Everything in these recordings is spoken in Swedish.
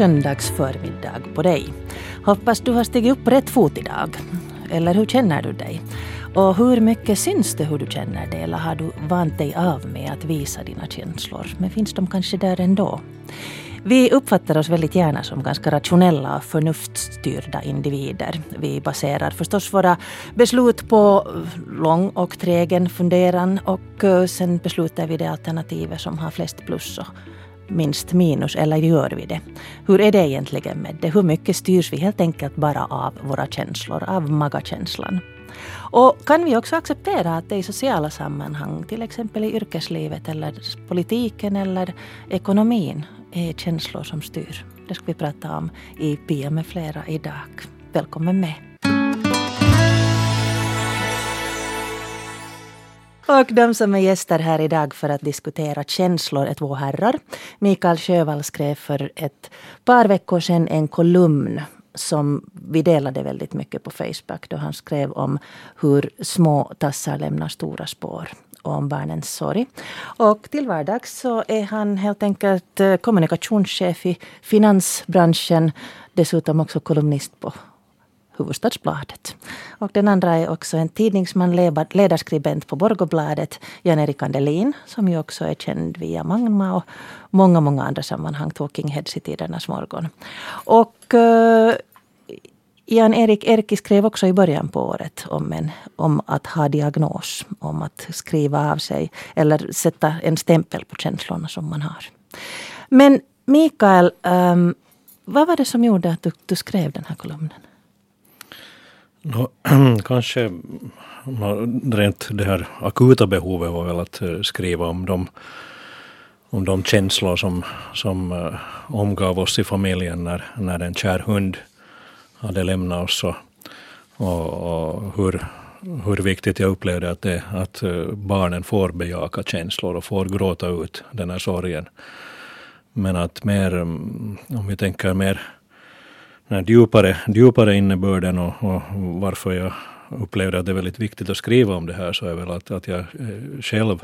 God på dig. Hoppas du har stigit upp på rätt fot idag. Eller hur känner du dig? Och hur mycket syns det hur du känner dig? Eller har du vant dig av med att visa dina känslor? Men finns de kanske där ändå? Vi uppfattar oss väldigt gärna som ganska rationella och förnuftsstyrda individer. Vi baserar förstås våra beslut på lång och trägen funderan och eh, sen beslutar vi det alternativet som har flest plus och minst minus, eller gör vi det? Hur är det egentligen med det? Hur mycket styrs vi helt enkelt bara av våra känslor, av magakänslan? Och kan vi också acceptera att det i sociala sammanhang, till exempel i yrkeslivet eller politiken eller ekonomin, är känslor som styr? Det ska vi prata om i Pia med flera idag. Välkommen med! Och de som är gäster här idag för att diskutera känslor är två herrar. Mikael Sjövall skrev för ett par veckor sedan en kolumn som vi delade väldigt mycket på Facebook då han skrev om hur små tassar lämnar stora spår och om barnens sorg. Och till vardags så är han helt enkelt eh, kommunikationschef i finansbranschen. Dessutom också kolumnist på Hufvudstadsbladet. Och den andra är också en tidningsman, ledarskribent på Borgobladet, Jan-Erik Andelin, som ju också är känd via Magma och många, många andra sammanhang, Talking Heads i tidernas morgon. Och uh, Jan-Erik Erki skrev också i början på året om, en, om att ha diagnos, om att skriva av sig eller sätta en stämpel på känslorna som man har. Men Mikael, um, vad var det som gjorde att du, du skrev den här kolumnen? No, kanske rent det här akuta behovet var väl att eh, skriva om de, om de känslor som, som eh, omgav oss i familjen när, när en kär hund hade lämnat oss och, och, och hur, hur viktigt jag upplevde att, det, att eh, barnen får bejaka känslor och får gråta ut den här sorgen. Men att mer, mm, om vi tänker mer den djupare, djupare innebörden och, och, varför jag upplevde att det är väldigt viktigt att skriva om det här så är väl att, att jag eh, själv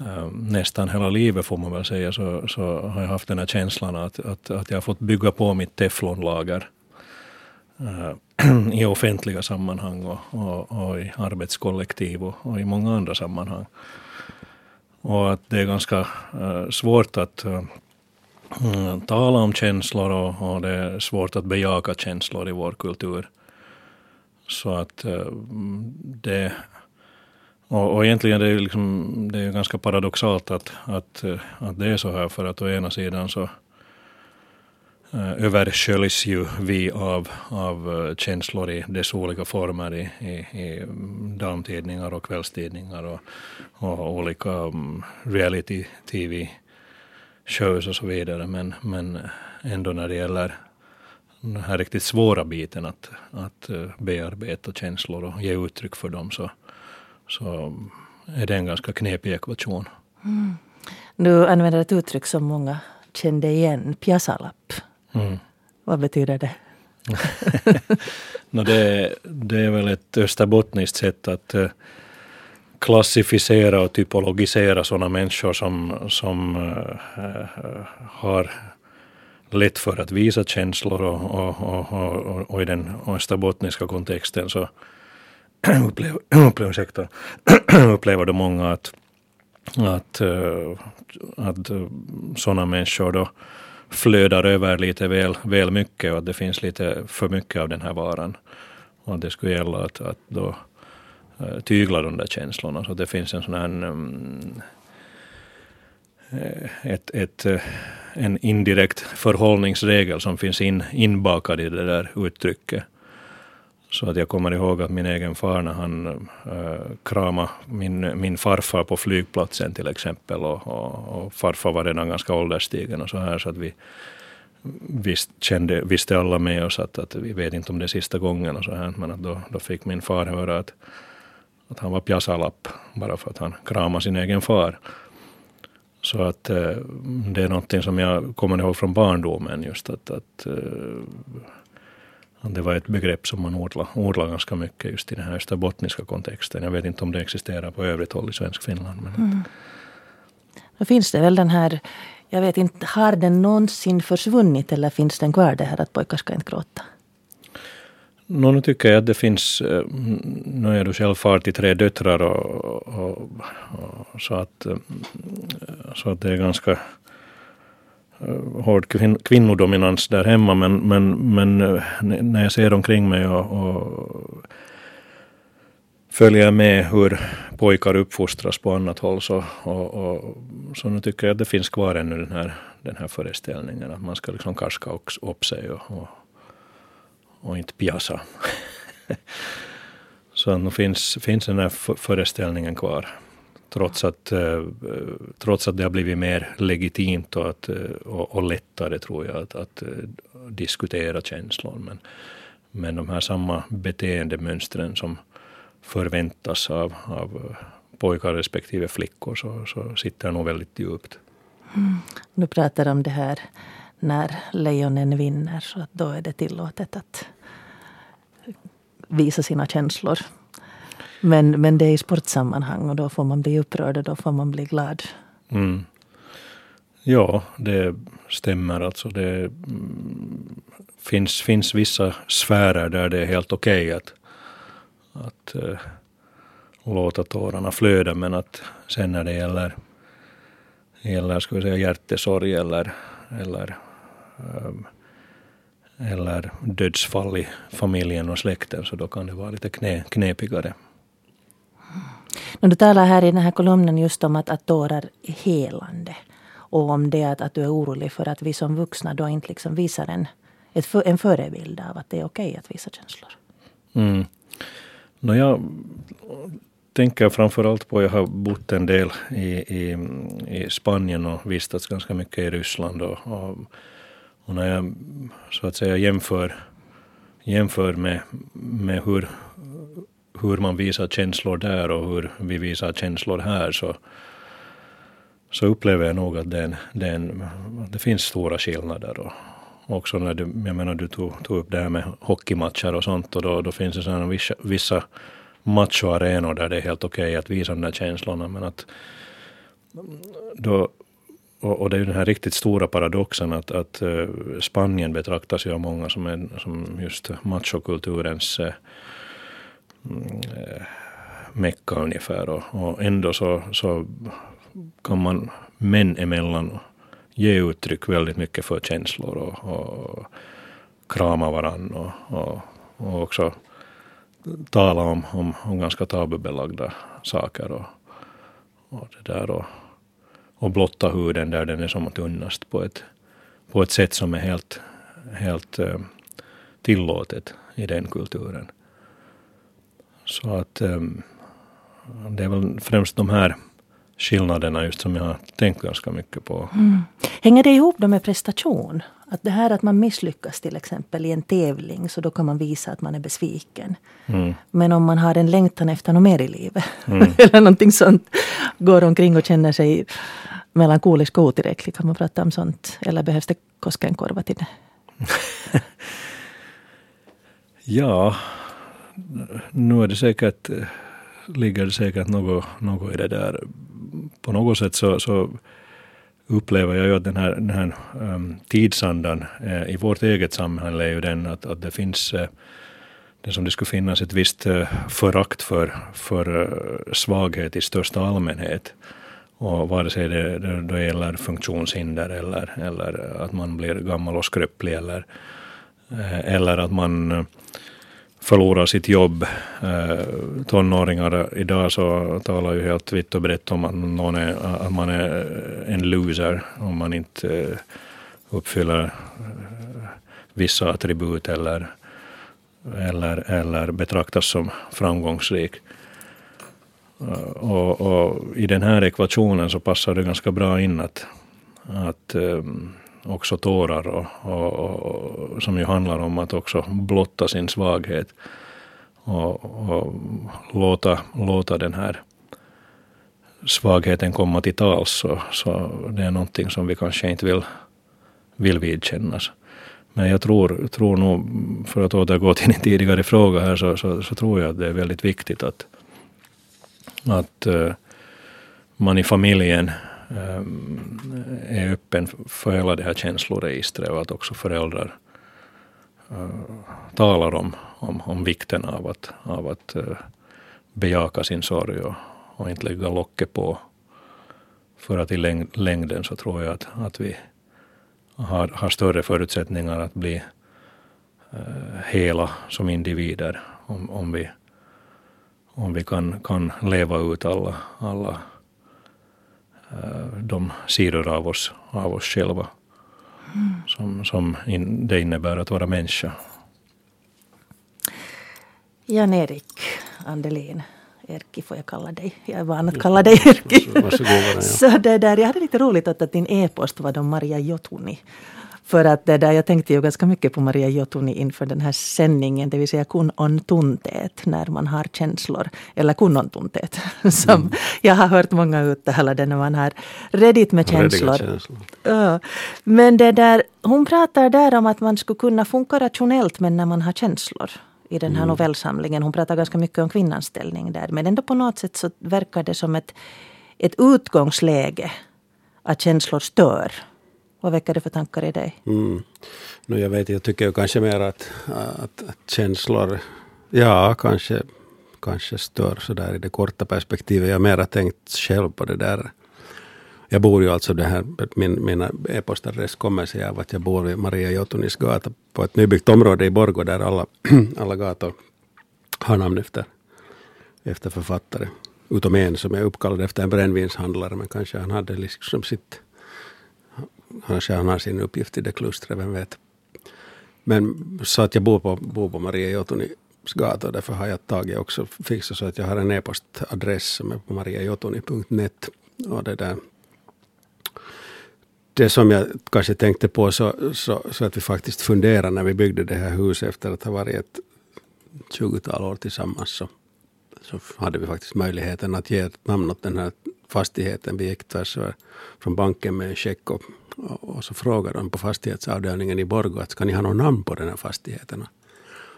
eh, nästan hela livet får man väl säga så, så har jag haft den här känslan att, att, att jag har fått bygga på mitt teflonlager eh, i offentliga sammanhang och, och, och, i arbetskollektiv och, och, i många andra sammanhang. Och att det är ganska svårt att mm, tala om känslor och, och, det är svårt att bejaka känslor i vår kultur. Så att eh, det och, och egentligen är det, liksom, det är ganska paradoxalt att, att, eh, att det är så här för att å ena sidan så eh, översköljs ju vi av, av känslor i dess olika former i, i, i damtidningar och kvällstidningar och, och olika mm, reality-tv shows och så vidare. Men, men ändå när det gäller den här riktigt svåra biten att, att eh, bearbeta känslor och ge uttryck för dem så, så är det en ganska knepig ekvation. Mm. Du använder ett uttryck som många kände igen, pjäsalapp. Mm. Vad betyder det? no, det, det är väl ett österbottniskt sätt att uh, klassificera och typologisera sådana människor som, som äh, har lätt för att visa känslor och, och, och, och i den österbottniska kontexten så upplever, upplever, ursäkta, upplever då många att, att, äh, att sådana människor då flödar över lite väl, väl mycket och att det finns lite för mycket av den här varan. Och att det skulle gälla att, att då Eh, tygla de där känslorna. Så det finns en sån här mm, eh, ett, ett, eh, en indirekt förhållningsregel som finns in, inbakad i det där uttrycket. Så att jag kommer ihåg att min egen far när han äh, kramade min, min farfar på flygplatsen till exempel och, och, och farfar var redan ganska ålderstigen och så här så att vi visst kände, visste alla med oss att, att vi vet inte om det är sista gången och så här men att då, då fick min far höra att att han var pjasalapp bara för att han kramade sin egen far. Så att eh, det är någonting som jag kommer ihåg från barndomen just att, att, eh, det var ett begrepp som man odlade, odlade ganska mycket just i den här österbottniska kontexten. Jag vet inte om det existerar på övrigt håll i svensk Finland. Men mm. Då finns det väl den här Jag vet inte, har den någonsin försvunnit eller finns den kvar det här att pojkar ska inte gråta? No, nu tycker jag att det finns, eh, nu är du själv far till tre döttrar och, och, och, så, att, eh, så att det är ganska eh, hård kvinnodominans där hemma men, men, men när jag ser omkring mig och, och följer med hur pojkar uppfostras på annat håll så, och, och, så nu tycker jag att det finns kvar ännu den här, den här föreställningen att man ska liksom karska upp sig och, och, och inte piazza. så nu finns, finns den här föreställningen kvar. Trots att, eh, eh, trots att det har blivit mer legitimt och, att, eh, och, och lättare tror jag att, att diskutera känslor. Men, men de här samma beteendemönstren som förväntas av, av pojkar respektive flickor så, så sitter nog väldigt djupt. Mm. Du pratar om det här när lejonen vinner så att då är det tillåtet att visa sina känslor. Men, men det är i sportsammanhang och då får man bli upprörd och då får man bli glad. Mm. Ja, det stämmer. Alltså det mm, finns, finns vissa sfärer där det är helt okej okay att, att uh, låta tårarna flöda men att sen när det gäller, gäller ska vi säga, hjärtesorg eller, eller eller dödsfall i familjen och släkten så då kan det vara lite knä, knepigare. Du talar här i den här kolumnen just om att, att tårar är helande. Och om det att, att du är orolig för att vi som vuxna då inte liksom visar en, ett, en förebild av att det är okej att visa känslor. Mm. No, jag tänker framförallt på, jag har bott en del i, i, i Spanien och vistats ganska mycket i Ryssland. Och, och och när jag så att säga jämför, jämför med, med hur, hur man visar känslor där och hur vi visar känslor här så, så upplever jag nog att det, den, det, finns stora skillnader. Och också när du, jag menar, du tog, tog upp det här med hockeymatcher och sånt och då, då finns det sådana vissa, vissa machoarenor där det är helt okej okay att visa de där känslorna men att då och, och, det är ju den här riktigt stora paradoxen att, att eh, Spanien betraktas ju av många som, en, som just machokulturens uh, mecka ungefär. Och, och ändå så, så kan man män emellan ge uttryck väldigt mycket för känslor och, och krama varann och, och, och också tala om, om, om ganska tabubelagda saker. Och, och det där och, och blotta huden där den är som tunnast på ett, på ett sätt som är helt, helt eh, tillåtet i den kulturen. Så att ehm, det är väl främst de här skillnaderna just som jag har tänkt ganska mycket på. Mm. Hänger det ihop då med prestation? Att det här att man misslyckas till exempel i en tävling så då kan man visa att man är besviken. Mm. Men om man har en längtan efter något mer i livet mm. eller någonting sånt, går omkring och känner sig melankolisk och otillräcklig, kan man prata om sånt? Eller behövs det Koskenkorva till det? ja, nu är det säkert, ligger det säkert något, något i det där. På något sätt så, så upplever jag ju att den här, den här um, tidsandan eh, i vårt eget samhälle är ju den att, att det finns eh, det som det skulle finnas ett visst eh, förakt för, för eh, svaghet i största allmänhet. Och vare sig det, det då gäller funktionshinder eller, eller att man blir gammal och skröplig eller, eh, eller att man eh, förlorar sitt jobb. Eh, tonåringar idag så talar ju helt vitt och brett om att, någon är, att man är en loser om man inte eh, uppfyller eh, vissa attribut eller, eller, eller betraktas som framgångsrik. Och, och, i den här ekvationen så passar det ganska bra in att, att um, också tårar och, och, och, som ju handlar om att också blotta sin svaghet och, och låta, låta den här svagheten komma till tals så, så det är någonting som vi kanske inte vill, vill vidkännas. Men jag tror, tror nog, för att återgå till din tidigare fråga här, så, så, så tror jag att det är väldigt viktigt att, att eh, man i familjen Eh, är öppen för hela det här känsloregistret och att också föräldrar eh, talar om, om, om vikten av att, av att eh, bejaka sin sorg och, och inte lägga locket på. För att i läng längden så tror jag att, att vi har, har större förutsättningar att bli hela som individer om, om vi, om vi kan, kan leva ut alla, alla de sidor av oss, av oss själva mm. som, som in, det innebär att vara människa. Jan-Erik Andelin, Erki får jag kalla dig. Jag är van att kalla dig Erki. Varsågod, Så det där, jag hade lite roligt att din e-post var då Maria Jotuni. För att det där, jag tänkte ju ganska mycket på Maria Jotuni inför den här sändningen, det vill säga kun on tunteet, när man har känslor. Eller kun on tunteet, som mm. jag har hört många uttala det när man har redigt med känslor. känslor. Ja. Men det där, hon pratar där om att man skulle kunna funka rationellt men när man har känslor i den här mm. novellsamlingen. Hon pratar ganska mycket om kvinnans ställning där. Men ändå på något sätt så verkar det som ett, ett utgångsläge att känslor stör. Vad väcker det för tankar i dig? Mm. No, jag vet, jag tycker ju kanske mer att, att, att känslor, ja kanske, kanske stör sådär i det korta perspektivet. Jag har mera tänkt själv på det där jag bor ju alltså det här, min, mina e-postadress kommer sig av att jag bor vid Maria Jotunis gata på ett nybyggt område i Borgå där alla, alla gator har namn efter, efter författare. Utom en som är uppkallad efter en brännvinshandlare men kanske han hade liksom sitt Kanske han har sin uppgift i det klustret, vem vet. Men så att jag bor på, bor på Maria Jotunis gata och därför har jag tagit också fixat så att jag har en e-postadress som är på mariajotuni.net och det där det som jag kanske tänkte på så, så, så, att vi faktiskt funderade när vi byggde det här huset efter att ha varit ett 20-tal år tillsammans så, så hade vi faktiskt möjligheten att ge ett namn åt den här fastigheten. Vi gick tvärs över från banken med en check och, och, och, så frågade de på fastighetsavdelningen i Borgå att ska ni ha något namn på den här fastigheten?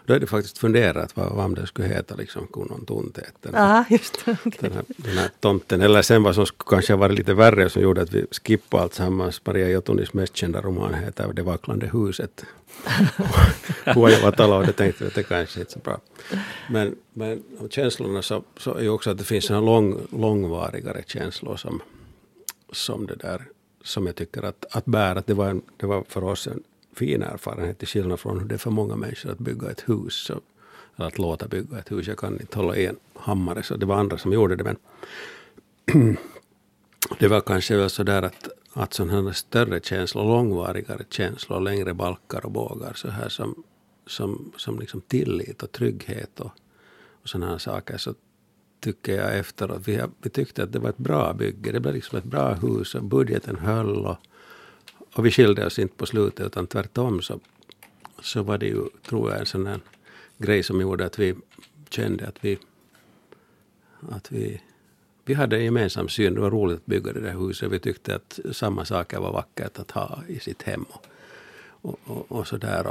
Då hade jag faktiskt funderat vad, vad det skulle heta, liksom Kunnon tunteet. Den, Aha, just okay. den, här, den här tomten. Eller sen vad som kanske varit lite värre som gjorde att vi skippade alltsammans. Maria Jotunis mest kända roman heter Det vacklande huset. Huojavatalo, det tänkte att det kanske inte är så bra. Men, men känslorna så, så är ju också att det finns sådana lång, långvarigare känslor som, som det där som jag tycker att, att bära. Att det, var en, det var för oss en, fin erfarenhet till skillnad från hur det är för många människor att bygga ett hus. Så, eller att låta bygga ett hus. Jag kan inte hålla i en hammare så det var andra som gjorde det. Men det var kanske väl så där att, att sådana här större känslor, långvarigare känslor, längre balkar och bågar så här som, som, som liksom tillit och trygghet och, och sådana här saker så tycker jag efteråt, vi, vi tyckte att det var ett bra bygge. Det blev liksom ett bra hus och budgeten höll och och vi skilde oss inte på slutet utan tvärtom så, så var det ju, tror jag, en sån här grej som gjorde att vi kände att vi, att vi, vi hade en gemensam syn. Det var roligt att bygga det där huset. Vi tyckte att samma saker var vackert att ha i sitt hem. Och, och, och, och sådär.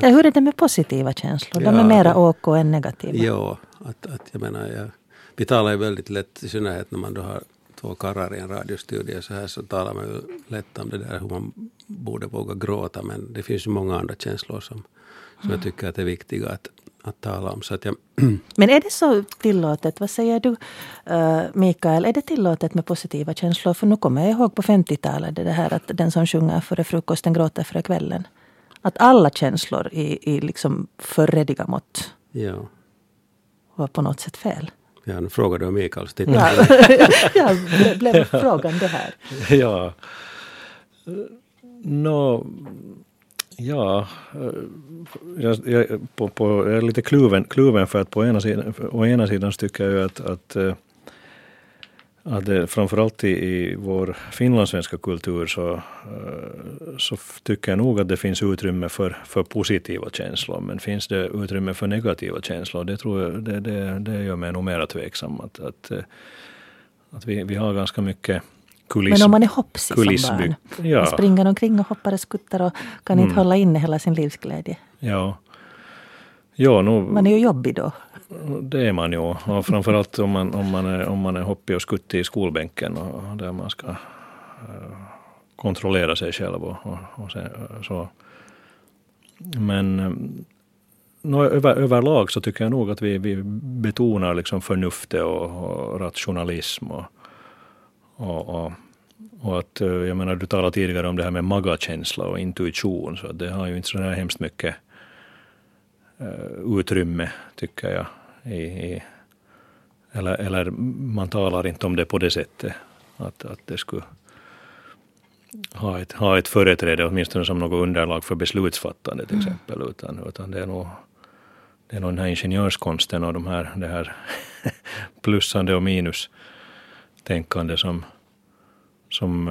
Ja, hur är det med positiva känslor? De är mera OK än negativa. Ja, att, att jag menar, jag, vi talar ju väldigt lätt, i synnerhet när man då har två karlar i en radiostudio så här så talar man ju lätt om det där hur man borde våga gråta men det finns ju många andra känslor som, som jag tycker att är viktiga att, att tala om. Så att jag men är det så tillåtet? Vad säger du uh, Mikael? Är det tillåtet med positiva känslor? För nu kommer jag ihåg på 50-talet det här att den som sjunger före frukosten gråter före kvällen. Att alla känslor i, i liksom för mått ja. var på något sätt fel. Ja, nu frågar du om Mikael. Ja, ja blev frågan det här. Ja. Nå, ja, jag, jag, på, på, jag är lite kluven, kluven för att på ena sidan, å ena sidan tycker jag att, att eh, att det, framförallt i, i vår finlandssvenska kultur så, eh, så tycker jag nog att det finns utrymme för, för positiva känslor. Men finns det utrymme för negativa känslor, det, tror jag, det, det, det gör mig nog mera tveksam. Att, att, eh, att vi, vi har ganska mycket kuliss, Men om man är hoppsig som barn, ja. man springer omkring och hoppar och skuttar och kan inte mm. hålla inne hela sin livsglädje. Ja. Ja, nu, man är ju jobbig då. Det är man ju. Och framförallt om man, om man, är, om man är hoppig och skuttig i skolbänken och där man ska eh, kontrollera sig själv och, och, och sen, så. Men eh, no, över, överlag så tycker jag nog att vi, vi betonar liksom förnuftet och, och rationalism och, och, och, och, att, eh, jag menar, du talade tidigare om det här med magakänsla och intuition, så det har ju inte så här hemskt mycket utrymme, tycker jag. I, i, eller, eller man talar inte om det på det sättet, att, att det skulle ha ett, ha ett företräde, åtminstone som något underlag för beslutsfattande till mm. exempel, utan, utan det är nog det är nog den här ingenjörskonsten och de här, det här plussande och minustänkande som, som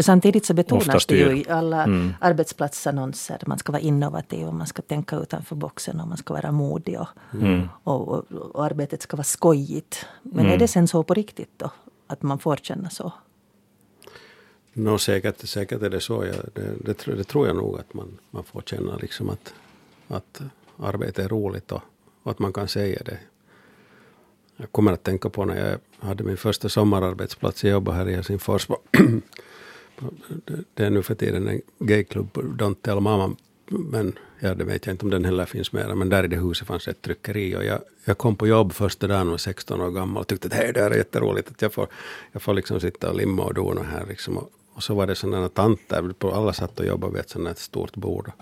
Samtidigt så betonas det ju i alla mm. arbetsplatsannonser man ska vara innovativ och man ska tänka utanför boxen och man ska vara modig och, mm. och, och, och, arbetet ska vara skojigt. Men mm. är det sen så på riktigt då? Att man får känna så? No, säkert, säkert är det så. Ja, det, det, det, tror jag nog att man, man får känna liksom att, att arbete är roligt och, och att man kan säga det. Jag kommer att tänka på när jag hade min första sommararbetsplats. Jag jobbade här i Helsingfors. det är nu för tiden en gayklubb, Don't Tell Mama. Men ja, det vet jag inte om den heller finns mer. Men där i det huset fanns ett tryckeri. Och jag, jag kom på jobb första dagen och var 16 år gammal och tyckte att hej, det här är jätteroligt. Att jag får, jag får liksom sitta och limma och dona här. Liksom. Och, och så var det sådana tanter, alla satt och jobbade vid ett sådant stort bord.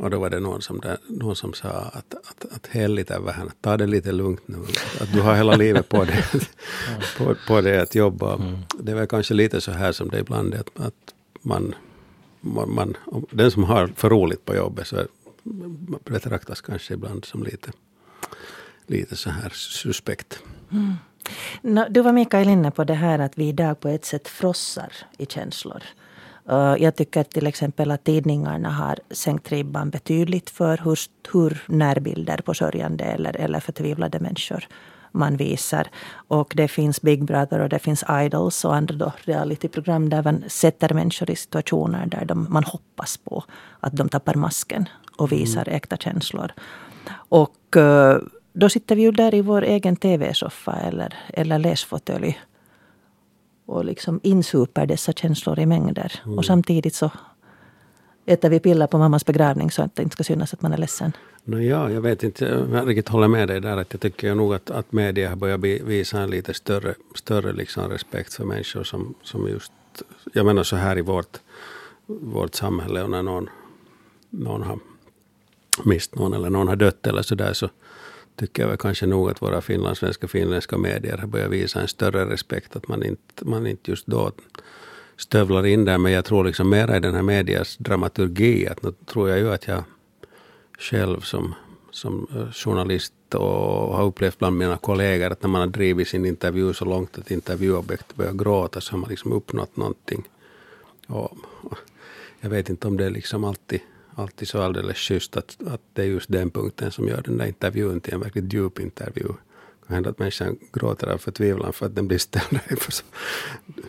Och då var det någon som, där, någon som sa att, att, att häll lite över henne, ta det lite lugnt nu. Att du har hela livet på dig, på, på att jobba. Mm. Det väl kanske lite så här som det ibland är, att, att man, man, man, den som har för roligt på jobbet så betraktas kanske ibland som lite, lite så här suspekt. Mm. No, du var Mikael inne på det här att vi idag på ett sätt frossar i känslor. Jag tycker till exempel att tidningarna har sänkt ribban betydligt för hur, hur närbilder på sörjande eller, eller förtvivlade människor man visar. Och det finns Big Brother och det finns Idols och andra då realityprogram där man sätter människor i situationer där de, man hoppas på att de tappar masken och visar mm. äkta känslor. Och eh, då sitter vi ju där i vår egen tv-soffa eller, eller läsfåtölj och liksom insuper dessa känslor i mängder. Mm. Och samtidigt så äter vi piller på mammas begravning så att det inte ska synas att man är ledsen. No, ja, jag vet inte, jag riktigt håller med dig där. Att jag tycker nog att, att media har börjat visa en lite större, större liksom respekt för människor som, som just, jag menar så här i vårt, vårt samhälle och när någon, någon har mist någon eller någon har dött eller så där så tycker jag väl kanske nog att våra finlandssvenska finländska medier har börjat visa en större respekt. Att man inte, man inte just då stövlar in där. Men jag tror liksom mera i den här medias dramaturgi. Att nu tror jag ju att jag själv som, som eh, journalist och har upplevt bland mina kollegor att när man har drivit sin intervju så långt att intervjuobjektet börjar gråta så har man liksom uppnått någonting. Och jag vet inte om det är liksom alltid alltid så alldeles schysst att, att det är just den punkten som gör den där intervjun till en verkligt djup intervju. Det kan hända att människan gråter av förtvivlan för att den blir ställd inför så,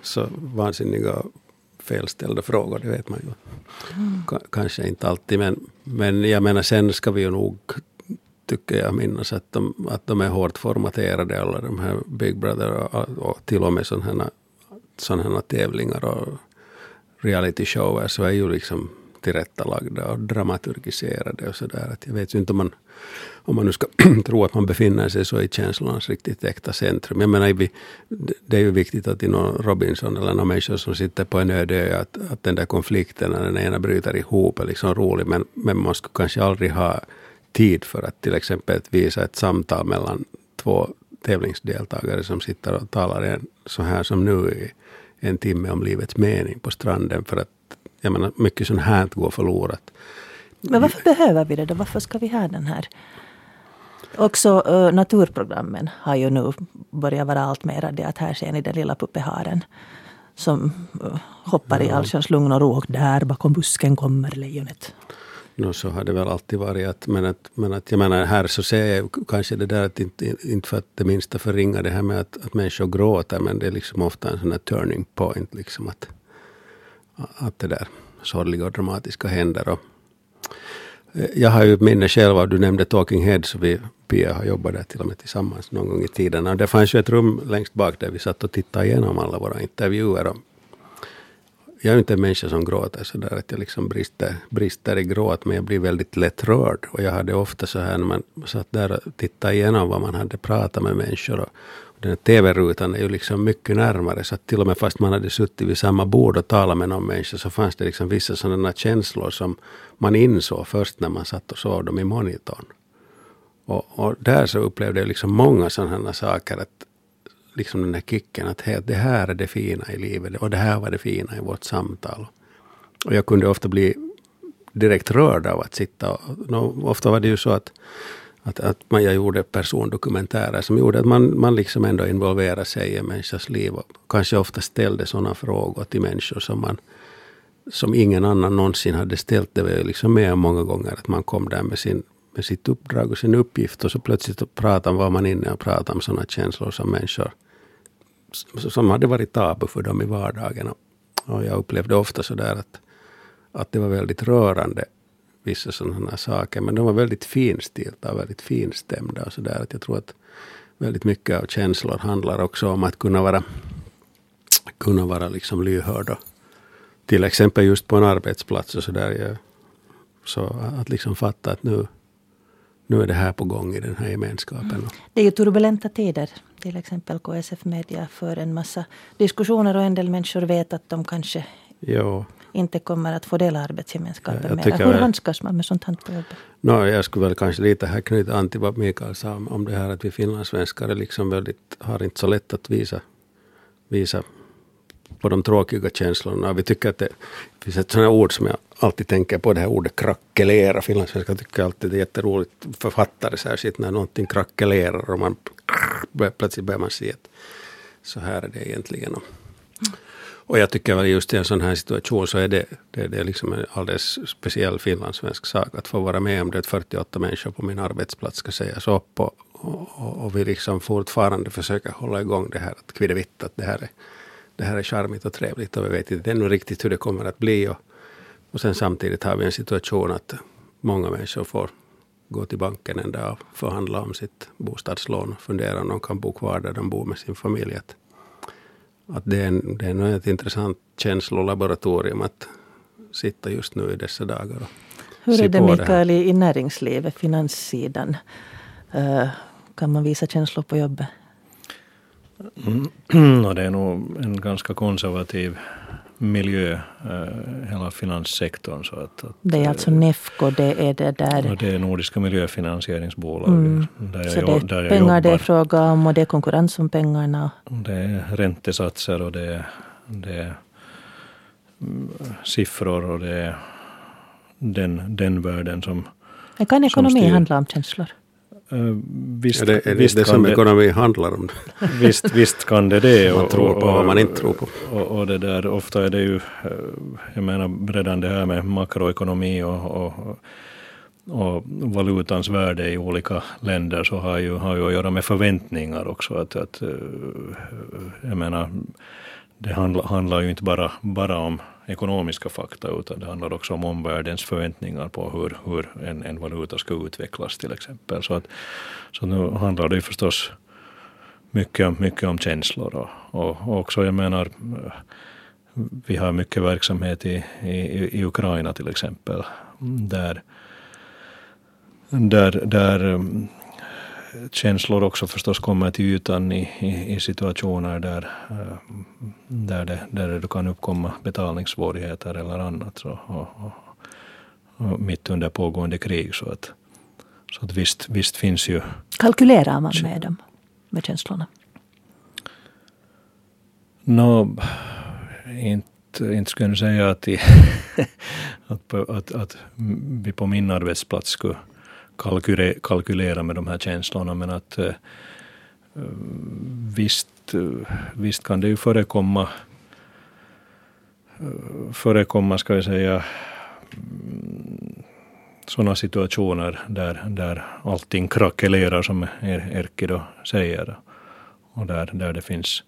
så vansinniga felställda frågor, det vet man ju. Mm. Kanske inte alltid, men, men jag menar sen ska vi ju nog, tycker jag minnas, att de, att de är hårt formaterade, alla de här Big Brother och, och till och med sådana här tävlingar och reality shower så är ju liksom tillrättalagda och dramaturgiserade och sådär. Jag vet ju inte om man, om man nu ska tro att man befinner sig så i känslornas riktigt äkta centrum. Jag menar, det är ju viktigt att i någon Robinson eller någon människa som sitter på en öde ö, att, att den där konflikten när den ena bryter ihop är liksom rolig, men, men man skulle kanske aldrig ha tid för att till exempel visa ett samtal mellan två tävlingsdeltagare som sitter och talar en, så här som nu i en timme om livets mening på stranden för att jag menar, mycket sånt här går förlorat. Men varför behöver vi det då? Varför ska vi ha den här? Också uh, naturprogrammen har ju nu börjat vara allt mer det att här ser ni den lilla puppeharen som uh, hoppar ja. i allsköns lugn och ro och där bakom busken kommer lejonet. No, så har det väl alltid varit. Att, men, att, men att, jag menar, här så ser jag kanske det där att inte, inte för att det minsta förringa det här med att, att människor gråter, men det är liksom ofta en sån här turning point. Liksom att, att det där sorgliga och dramatiska händer. Och eh, jag har ju ett minne själv av, du nämnde Talking Heads, och vi Pia har jobbat där till och med tillsammans någon gång i tiden. Och det fanns ju ett rum längst bak där vi satt och tittade igenom alla våra intervjuer. Och, jag är inte en människa som gråter så där att jag liksom brister, brister i gråt, men jag blir väldigt lätt rörd. Och jag hade ofta så här när man satt där och tittade igenom vad man hade pratat med människor. Och, den här TV-rutan är ju liksom mycket närmare, så att till och med fast man hade suttit vid samma bord och talat med någon människa, så fanns det liksom vissa sådana känslor som man insåg först när man satt och såg dem i monitorn. Och, och där så upplevde jag liksom många sådana saker, att liksom den här kicken att hey, det här är det fina i livet och det här var det fina i vårt samtal. Och jag kunde ofta bli direkt rörd av att sitta och, ofta var det ju så att, att, att man, jag gjorde persondokumentärer som gjorde att man, man liksom ändå involverade sig i en människas liv och kanske ofta ställde sådana frågor till människor som man som ingen annan någonsin hade ställt. Det var ju liksom med många gånger att man kom där med sin med sitt uppdrag och sin uppgift och så plötsligt pratade, var man inne och pratade om sådana känslor som människor som hade varit tabu för dem i vardagen. Och jag upplevde ofta sådär att, att det var väldigt rörande, vissa sådana saker. Men de var väldigt finstilta och väldigt finstämda och sådär. jag tror att väldigt mycket av känslor handlar också om att kunna vara, kunna vara liksom lyhörd. Och, till exempel just på en arbetsplats och sådär. Så att liksom fatta att nu, nu är det här på gång i den här gemenskapen. Mm. Det är ju turbulenta tider. Till exempel KSF Media för en massa diskussioner och en del människor vet att de kanske jo. Inte kommer att få dela arbetsgemenskapen ja, mer. Hur handskas man med sånt här på jobbet? No, jag skulle väl kanske lite här knyta an till vad Mikael sa om det här att vi finlandssvenskar är liksom väldigt, har inte så lätt att visa, visa på de tråkiga känslorna. Vi tycker att det finns ett sådant ord som jag alltid tänker på, det här ordet krackelera. Finlandssvenskar tycker alltid det är jätteroligt, författare särskilt, när någonting krackelerar och man plötsligt börjar man se att så här är det egentligen. Och och jag tycker väl just i en sån här situation så är det, det, det är liksom en alldeles speciell finlandssvensk sak att få vara med om det 48 människor på min arbetsplats ska sägas upp och, och, och vi liksom fortfarande försöker hålla igång det här att kviddevitt att det här är det här är charmigt och trevligt och vi vet inte ännu riktigt hur det kommer att bli. Och, och sen samtidigt har vi en situation att många människor får gå till banken en dag och förhandla om sitt bostadslån och fundera om de kan bo kvar där de bor med sin familj. Att, att det, är en, det är ett intressant känslolaboratorium att sitta just nu i dessa dagar. Hur är det Mikael det i näringslivet, finanssidan? Uh, kan man visa känslor på jobbet? Mm. det är nog en ganska konservativ miljö, äh, hela finanssektorn. Så att, att, det är alltså Nefco, det är det där... Och det är Nordiska miljöfinansieringsbolaget. Mm. Där jag, så det är där pengar jobbar. det är fråga om och det är konkurrens om pengarna. Det är räntesatser och det är, det är mm, siffror och det är den, den världen som... Men kan ekonomi handla om känslor? Uh, visst, är det är visst det som det, ekonomi handlar om? Visst, visst kan det det. man och, tror på och, vad man inte tror på. Och, och, det där, ofta är det ju, eh, jag menar redan det här med makroekonomi och, och, och valutans värde i olika länder så har ju, har ju att göra med förväntningar också. Att, att, eh, jag menar, det handlar, handlar ju inte bara, bara om ekonomiska fakta utan det handlar också om omvärldens förväntningar på hur, hur en, en valuta ska utvecklas till exempel. Så, att, så nu handlar det ju förstås mycket, mycket om känslor och, och, och också jag menar vi har mycket verksamhet i, i, i Ukraina till exempel där, där, där känslor också förstås kommer till ytan i, i, i situationer där, eh, där, det, där det kan uppkomma betalningssvårigheter eller annat. Så, och, och, och mitt under pågående krig. Så att, så att visst, visst finns ju... Kalkylerar man med dem, med känslorna? No, inte, inte skulle jag säga att, i, att, att, att vi på min arbetsplats skulle kalkylera, kalkylera med de här känslorna men att eh, visst, eh, visst kan det ju förekomma eh, förekomma, ska jag säga, mm, sådana situationer där, där allting krackelerar som Erkki då säger. Och där, där det finns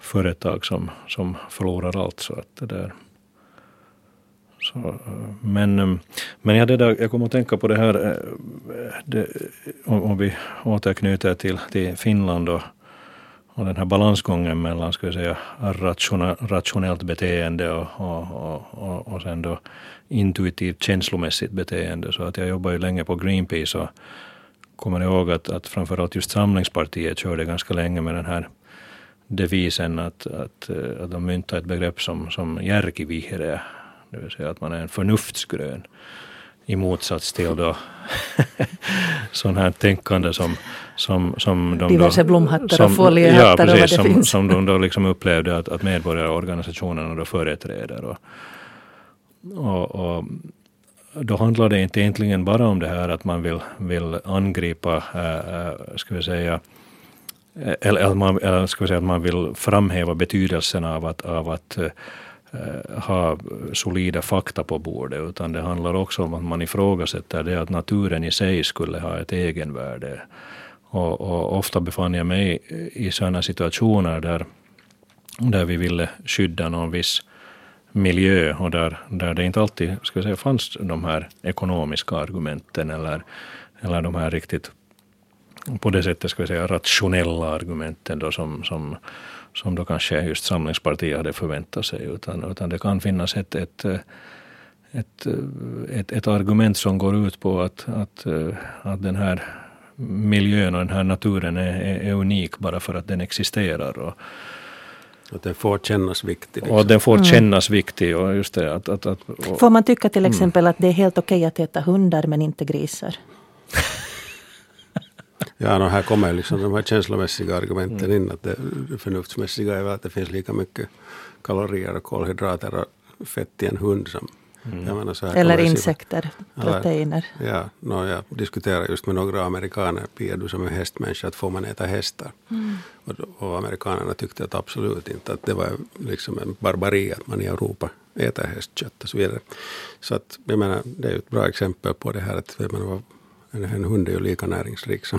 företag som, som förlorar allt. Så att det där, så, eh, men, eh, men ja, det där, jag kommer att tänka på det här, eh, det, om, om vi återknyter till, till Finland och, och den här balansgången mellan ska jag säga, rationellt beteende och, och, och, och, sen då intuitivt känslomässigt beteende. Så att jag jobbar ju länge på Greenpeace och kommer ihåg att, att framförallt just Samlingspartiet körde ganska länge med den här devisen att, att, att de myntade ett begrepp som, som järkivihreä, det vill säga att man är en förnuftsgrön i motsats till då sån här tänkande som, som, som de Diverse blomhattar och foliehattar ja, precis, och vad det som, finns. Som de då liksom upplevde att, att medborgarorganisationerna då företräder. Och, och, och då handlar det inte egentligen bara om det här att man vill, vill angripa, äh, ska vi säga, eller, eller, man, eller ska vi säga att man vill framhäva betydelsen av att, av att Eh, ha solida fakta på bordet, utan det handlar också om att man ifrågasätter det att naturen i sig skulle ha ett egenvärde. Och, och ofta befann jag mig i sådana situationer där, där vi ville skydda någon viss miljö och där, där det inte alltid ska jag säga, fanns de här ekonomiska argumenten eller, eller de här riktigt på det sättet ska säga rationella argumenten då som, som, som då kanske just Samlingspartiet hade förväntat sig. Utan, utan det kan finnas ett, ett, ett, ett, ett argument som går ut på att, att, att den här miljön och den här naturen är, är unik bara för att den existerar. Och, att den får kännas viktig. Liksom. Och den får mm. kännas viktig. Och just det, att, att, att, och, får man tycka till mm. exempel mm. att det är helt okej att äta hundar men inte grisar? ja, no, här kommer liksom de här känslomässiga argumenten mm. in. Att det förnuftsmässiga är väl att det finns lika mycket kalorier och kolhydrater och fett i en hund som Mm. Eller insekter, proteiner. Ja, no, jag diskuterade just med några amerikaner, Pia du som är hästmänniska, att får man äta hästar? Mm. Och, och, amerikanerna tyckte att absolut inte, att det var liksom en barbari att man i Europa äter hästkött och så vidare. Så att, jag menar, det är ett bra exempel på det här att jag menar, en, en hund är ju lika näringsrik som,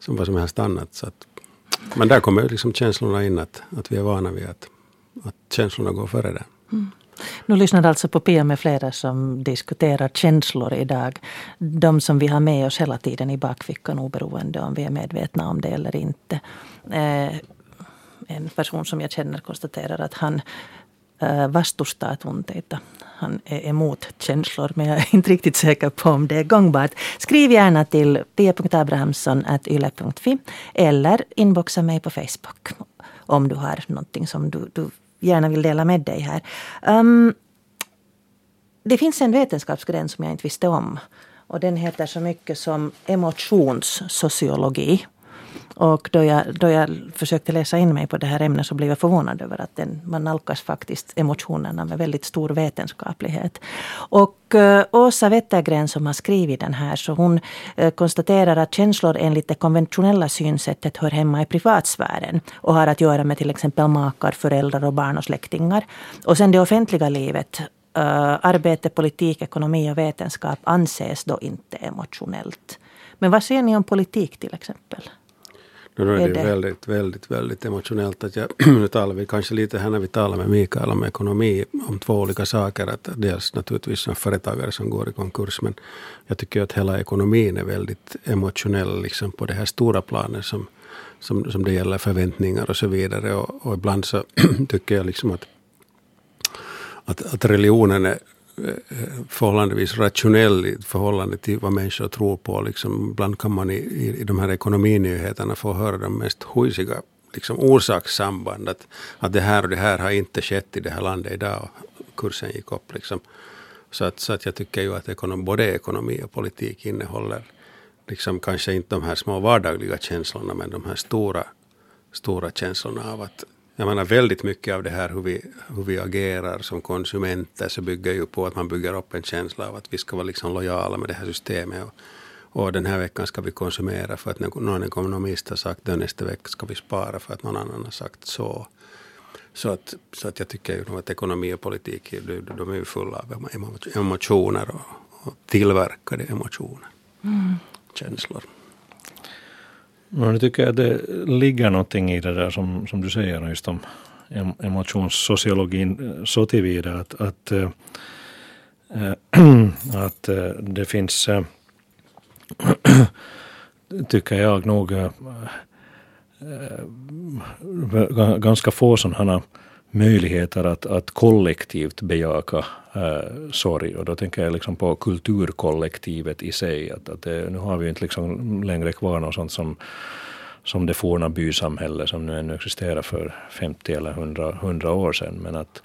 som vad som helst annat. Så att, men där kommer liksom känslorna in, att, att vi är vana vid att, att känslorna går före det. Mm. Nu lyssnade alltså på Pia med flera som diskuterar känslor idag. De som vi har med oss hela tiden i bakfickan oberoende om vi är medvetna om det eller inte. Eh, en person som jag känner konstaterar att han vastustaa tunteita. Han är emot känslor men jag är inte riktigt säker på om det är gångbart. Skriv gärna till pia.abrahamsson.yle.fi eller inboxa mig på Facebook om du har någonting som du, du gärna vill dela med dig här. Um, det finns en vetenskapsgren som jag inte visste om. Och den heter så mycket som emotionssociologi. Och då jag, då jag försökte läsa in mig på det här ämnet så blev jag förvånad över att den, man nalkas faktiskt emotionerna med väldigt stor vetenskaplighet. Och uh, Åsa Wettergren som har skrivit den här, så hon uh, konstaterar att känslor enligt det konventionella synsättet hör hemma i privatsfären och har att göra med till exempel makar, föräldrar och barn och släktingar. Och sen det offentliga livet Uh, arbete, politik, ekonomi och vetenskap anses då inte emotionellt. Men vad säger ni om politik till exempel? Nu är det, det väldigt, väldigt, väldigt emotionellt. Att jag, nu talar vi kanske lite här när vi talar med Mikael om ekonomi, om två olika saker. Att dels naturligtvis som företagare som går i konkurs, men jag tycker att hela ekonomin är väldigt emotionell liksom på det här stora planet som, som, som det gäller förväntningar och så vidare. Och, och ibland så tycker jag liksom att, att, att religionen är förhållandevis rationell i förhållande till vad människor tror på. Liksom, ibland kan man i, i, i de här ekonominyheterna få höra de mest hojsiga liksom, orsakssamband. Att, att det här och det här har inte skett i det här landet idag. Och kursen gick upp. Liksom. Så, att, så att jag tycker ju att ekonom, både ekonomi och politik innehåller liksom, kanske inte de här små vardagliga känslorna men de här stora, stora känslorna av att jag menar väldigt mycket av det här hur vi, hur vi agerar som konsumenter så bygger ju på att man bygger upp en känsla av att vi ska vara liksom lojala med det här systemet. Och, och den här veckan ska vi konsumera för att någon ekonomist har sagt det nästa vecka ska vi spara för att någon annan har sagt så. Så att, så att jag tycker ju att ekonomi och politik de är ju fulla av emotioner och, och tillverkade emotioner. Mm. Känslor. Nu tycker jag att det ligger någonting i det där som, som du säger just om emotionssociologin eh, så tillvida att, att, äh, att äh, det finns, äh, tycker jag nog, ganska få sådana möjligheter att, att kollektivt bejaka äh, sorg. Och då tänker jag liksom på kulturkollektivet i sig. Att, att det, nu har vi inte liksom längre kvar något sånt som, som det forna bysamhälle som nu ännu existerar för 50 eller 100, 100 år sedan. Men att,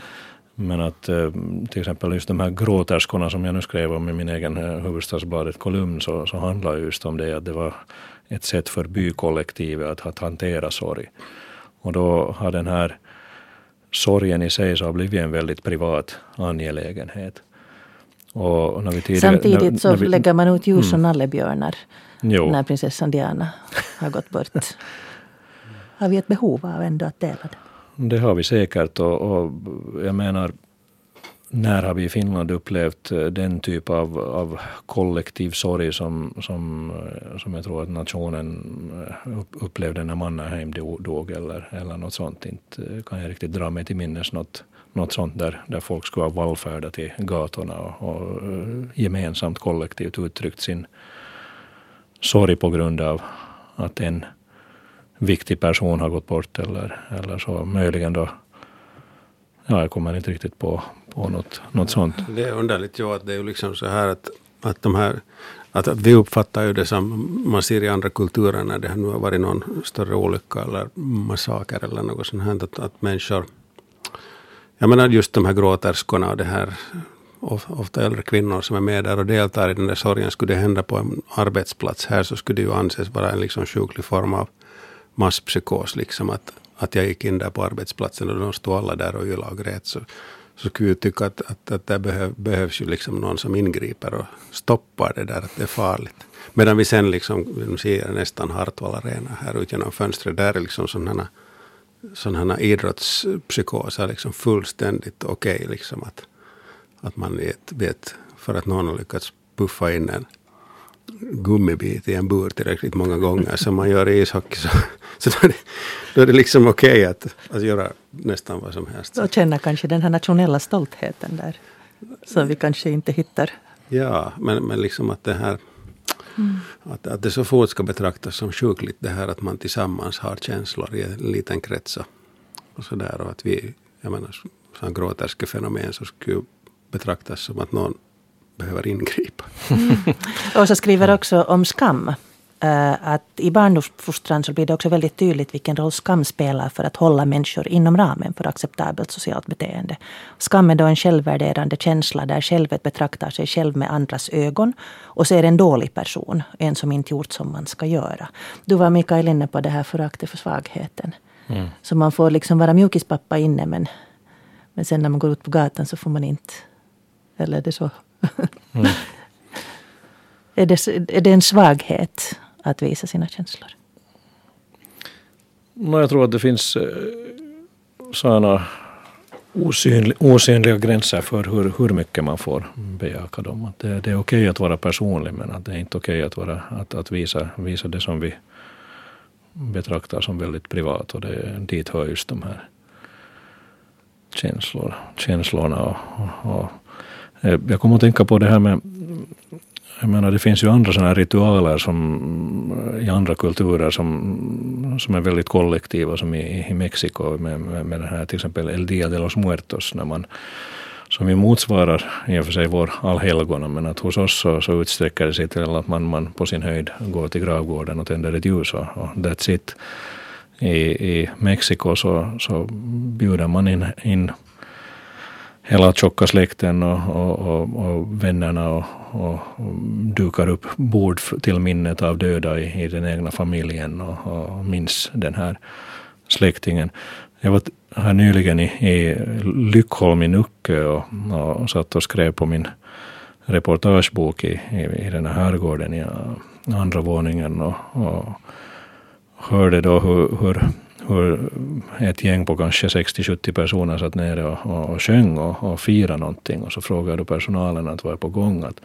men att eh, till exempel just de här gråterskorna som jag nu skrev om i min egen eh, Hufvudstadsbladet-kolumn så, så handlar just om det att det var ett sätt för bykollektivet att, att hantera sorg. Och då har den här sorgen i sig så har blivit en väldigt privat angelägenhet. Och när vi tidigare, Samtidigt när, så när vi, lägger man ut ljus som mm. nallebjörnar när prinsessan Diana har gått bort. Har vi ett behov av ändå att dela det? Det har vi säkert och, och jag menar när har vi i Finland upplevt eh, den typ av, av kollektiv sorg som, som, eh, som jag tror att nationen eh, upplevde när Mannerheim dog eller, eller något sånt. Inte kan jag riktigt dra mig till minnes något, något sånt där, där folk skulle ha vallfärdat till gatorna och, och gemensamt kollektivt uttryckt sin sorg på grund av att en viktig person har gått bort eller, eller så. Möjligen då ja, jag kommer inte riktigt på, på något, något sånt. Det är underligt ju att det är ju liksom så här att, att de här att, att vi uppfattar ju det som man ser i andra kulturer när det har nu har varit någon större olycka eller massaker eller något sånt här. Att, att människor, jag menar just de här gråterskorna och det här ofta äldre kvinnor som är med där och deltar i den där sorgen. Skulle det hända på en arbetsplats här så skulle det ju anses vara en liksom sjuklig form av masspsykos. Liksom att, att jag gick in där på arbetsplatsen och de stod alla där och ylade och grät. Så, så skulle jag tycka att, att, att det behöv, behövs ju liksom någon som ingriper och stoppar det där, att det är farligt. Medan vi sen liksom, ser nästan Hartwall Arena här ut genom fönstret, där är liksom sådana sådana idrottspsykoser liksom fullständigt okej. Okay, liksom att, att man vet, vet, för att någon har lyckats puffa in en gummibit i en bur tillräckligt många gånger som man gör i ishockey. Så, så då, är det, då är det liksom okej okay att, att göra nästan vad som helst. Och känna kanske den här nationella stoltheten där. Som vi kanske inte hittar. Ja, men, men liksom att det här Mm. Att, att det så fort ska betraktas som sjukligt det här att man tillsammans har känslor i en liten krets och, och sådär. Och att vi, jag menar, som gråterskefenomen så skulle betraktas som att någon behöver ingripa. Mm. Åsa skriver också om skam. Uh, att i barndomsfostran så blir det också väldigt tydligt vilken roll skam spelar för att hålla människor inom ramen för acceptabelt socialt beteende. Skam är då en självvärderande känsla där självet betraktar sig själv med andras ögon och ser en dålig person, en som inte gjort som man ska göra. Du var Mikael inne på det här föraktet för svagheten. Mm. Så man får liksom vara mjukispappa inne men, men sen när man går ut på gatan så får man inte. Eller är det så Mm. är, det, är det en svaghet att visa sina känslor? No, jag tror att det finns eh, sådana osynliga, osynliga gränser för hur, hur mycket man får bejaka dem. Att det, det är okej okay att vara personlig men att det är inte okej okay att, att, att visa, visa det som vi betraktar som väldigt privat. Och det, dit hör just de här känslor, känslorna och, och, och Eh, jag kommer att tänka på det här med jag menar, det finns ju andra sådana ritualer som, eh, i andra kulturer som, som är väldigt kollektiva, som i, i Mexiko med, med, med den här till exempel El Dia de los Muertos, när man, som ju motsvarar i och för sig vår allhelgona, men att hos oss så, så utsträcker det sig till att man, man på sin höjd går till gravgården och tänder ett ljus och, och that's it. I, i Mexiko så, så bjuder man in, in hela tjocka släkten och, och, och, och vännerna och, och, dukar upp bord till minnet av döda i, i den egna familjen och, och minns den här släktingen. Jag var här nyligen i, i Lyckholm i Nuckö och, och satt och skrev på min reportagebok i, i, i den här herrgården i eh, andra våningen och, och hörde då hur, hur hur ett gäng på kanske 60-70 personer satt nere och, och, och sjöng och, och firade någonting och så frågade du personalen att vad är på gång. Att,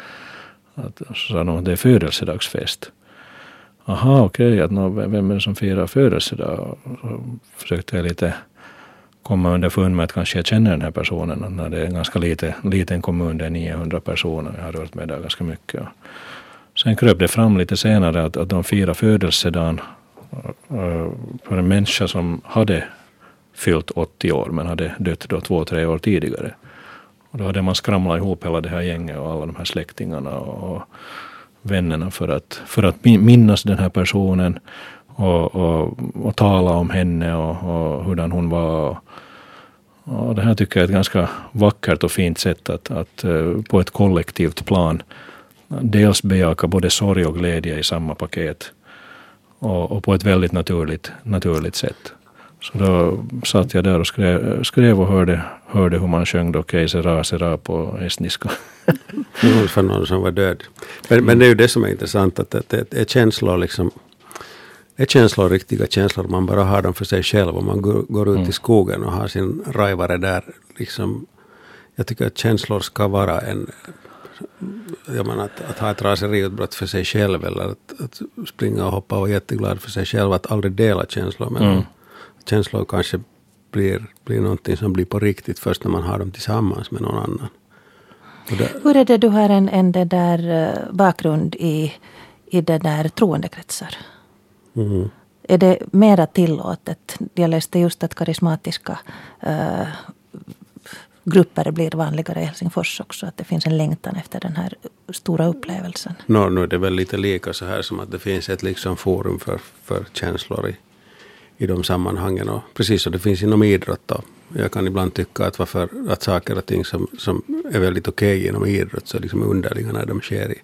att, så sa de att det är födelsedagsfest. Aha, okej, okay, vem är det som firar födelsedag? Så försökte jag lite komma underfund med att kanske jag känner den här personen. När det är en ganska lite, liten kommun, det är 900 personer, jag har rört mig där ganska mycket. Sen kröp det fram lite senare att, att de firar födelsedagen för en människa som hade fyllt 80 år men hade dött då två, tre år tidigare. Och då hade man skramlat ihop hela det här gänget och alla de här släktingarna och vännerna för att, för att minnas den här personen och, och, och tala om henne och, och hurdan hon var. Och det här tycker jag är ett ganska vackert och fint sätt att, att eh, på ett kollektivt plan dels bejaka både sorg och glädje i samma paket och, och på ett väldigt naturligt, naturligt sätt. Så då satt jag där och skrev, skrev och hörde, hörde hur man sjöng då Que sera sera på estniska. för någon som var död. Men, men det är ju det som är intressant att det är känslor liksom är känslor riktiga känslor, man bara har dem för sig själv och man går, går ut mm. i skogen och har sin rajvare där. Liksom, jag tycker att känslor ska vara en... Jag menar att, att ha ett raseriutbrott för sig själv eller att, att springa och hoppa och vara jätteglad för sig själv, att aldrig dela känslor. Men mm. känslor kanske blir, blir någonting som blir på riktigt först när man har dem tillsammans med någon annan. Hur är det, du har en, en det där eh, bakgrund i, i det där troendekretsar? Mm. Är det mera tillåtet? Jag läste just att karismatiska äh, grupper blir vanligare i Helsingfors också. Att det finns en längtan efter den här stora upplevelsen. No, nu är det väl lite lika så här som att det finns ett liksom forum för, för känslor i, i de sammanhangen. Och precis som det finns inom idrott. Då. Jag kan ibland tycka att, varför, att saker och ting som, som är väldigt okej okay inom idrott så är liksom underliga när de sker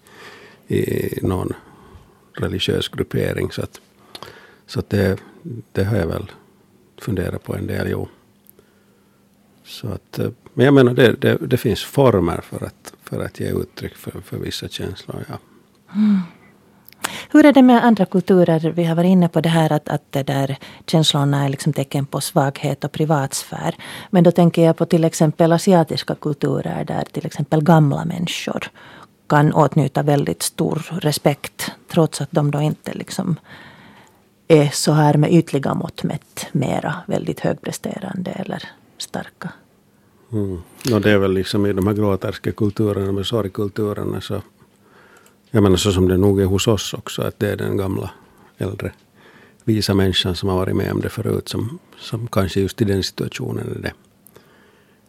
i, i någon religiös gruppering. Så att, så det, det har jag väl funderat på en del, jo. Så att, eh, men jag menar, det, det, det, finns former för att, för att ge uttryck för, för vissa känslor. Ja. Mm. Hur är det med andra kulturer? Vi har varit inne på det här att, att det där känslorna är liksom tecken på svaghet och privatsfär. Men då tänker jag på till exempel asiatiska kulturer där till exempel gamla människor kan åtnjuta väldigt stor respekt trots att de då inte liksom är så här med ytliga mått mätt mera väldigt högpresterande eller starka. Mm. No, det är väl liksom i de här gråterska kulturerna med sorgkulturerna så jag menar så som det nog är hos oss också att det är den gamla äldre visa människan som har varit med om det förut som, som kanske just i den situationen är det,